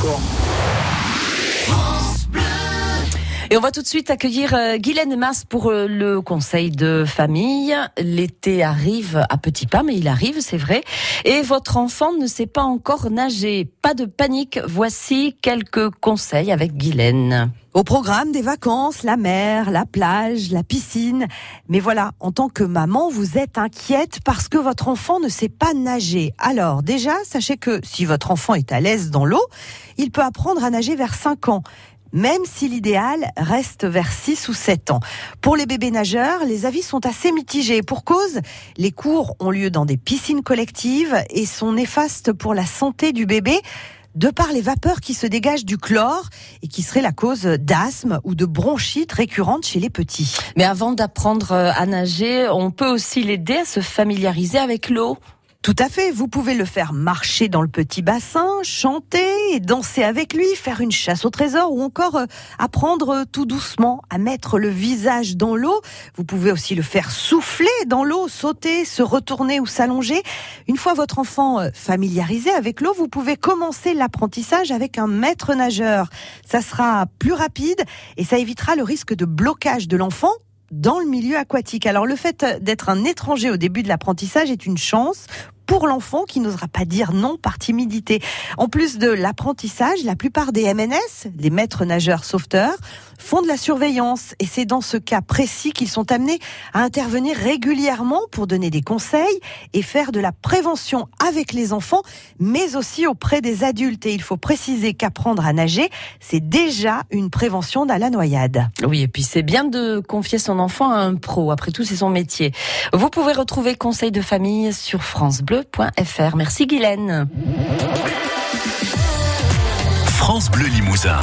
encore. Et on va tout de suite accueillir euh, Guylaine Mas pour euh, le conseil de famille. L'été arrive à petits pas, mais il arrive, c'est vrai. Et votre enfant ne sait pas encore nager. Pas de panique. Voici quelques conseils avec Guylaine. Au programme des vacances, la mer, la plage, la piscine. Mais voilà, en tant que maman, vous êtes inquiète parce que votre enfant ne sait pas nager. Alors déjà, sachez que si votre enfant est à l'aise dans l'eau, il peut apprendre à nager vers 5 ans même si l'idéal reste vers 6 ou 7 ans. Pour les bébés nageurs, les avis sont assez mitigés. Pour cause, les cours ont lieu dans des piscines collectives et sont néfastes pour la santé du bébé de par les vapeurs qui se dégagent du chlore et qui seraient la cause d'asthme ou de bronchite récurrente chez les petits. Mais avant d'apprendre à nager, on peut aussi l'aider à se familiariser avec l'eau. Tout à fait, vous pouvez le faire marcher dans le petit bassin, chanter et danser avec lui, faire une chasse au trésor ou encore euh, apprendre tout doucement à mettre le visage dans l'eau. Vous pouvez aussi le faire souffler dans l'eau, sauter, se retourner ou s'allonger. Une fois votre enfant euh, familiarisé avec l'eau, vous pouvez commencer l'apprentissage avec un maître nageur. Ça sera plus rapide et ça évitera le risque de blocage de l'enfant dans le milieu aquatique. Alors le fait d'être un étranger au début de l'apprentissage est une chance pour l'enfant qui n'osera pas dire non par timidité. En plus de l'apprentissage, la plupart des MNS, les maîtres nageurs sauveteurs, font de la surveillance et c'est dans ce cas précis qu'ils sont amenés à intervenir régulièrement pour donner des conseils et faire de la prévention avec les enfants, mais aussi auprès des adultes. Et il faut préciser qu'apprendre à nager, c'est déjà une prévention de la noyade. Oui, et puis c'est bien de confier son enfant à un pro. Après tout, c'est son métier. Vous pouvez retrouver Conseil de famille sur France Bleu Merci Guylaine. France Bleu Limousin.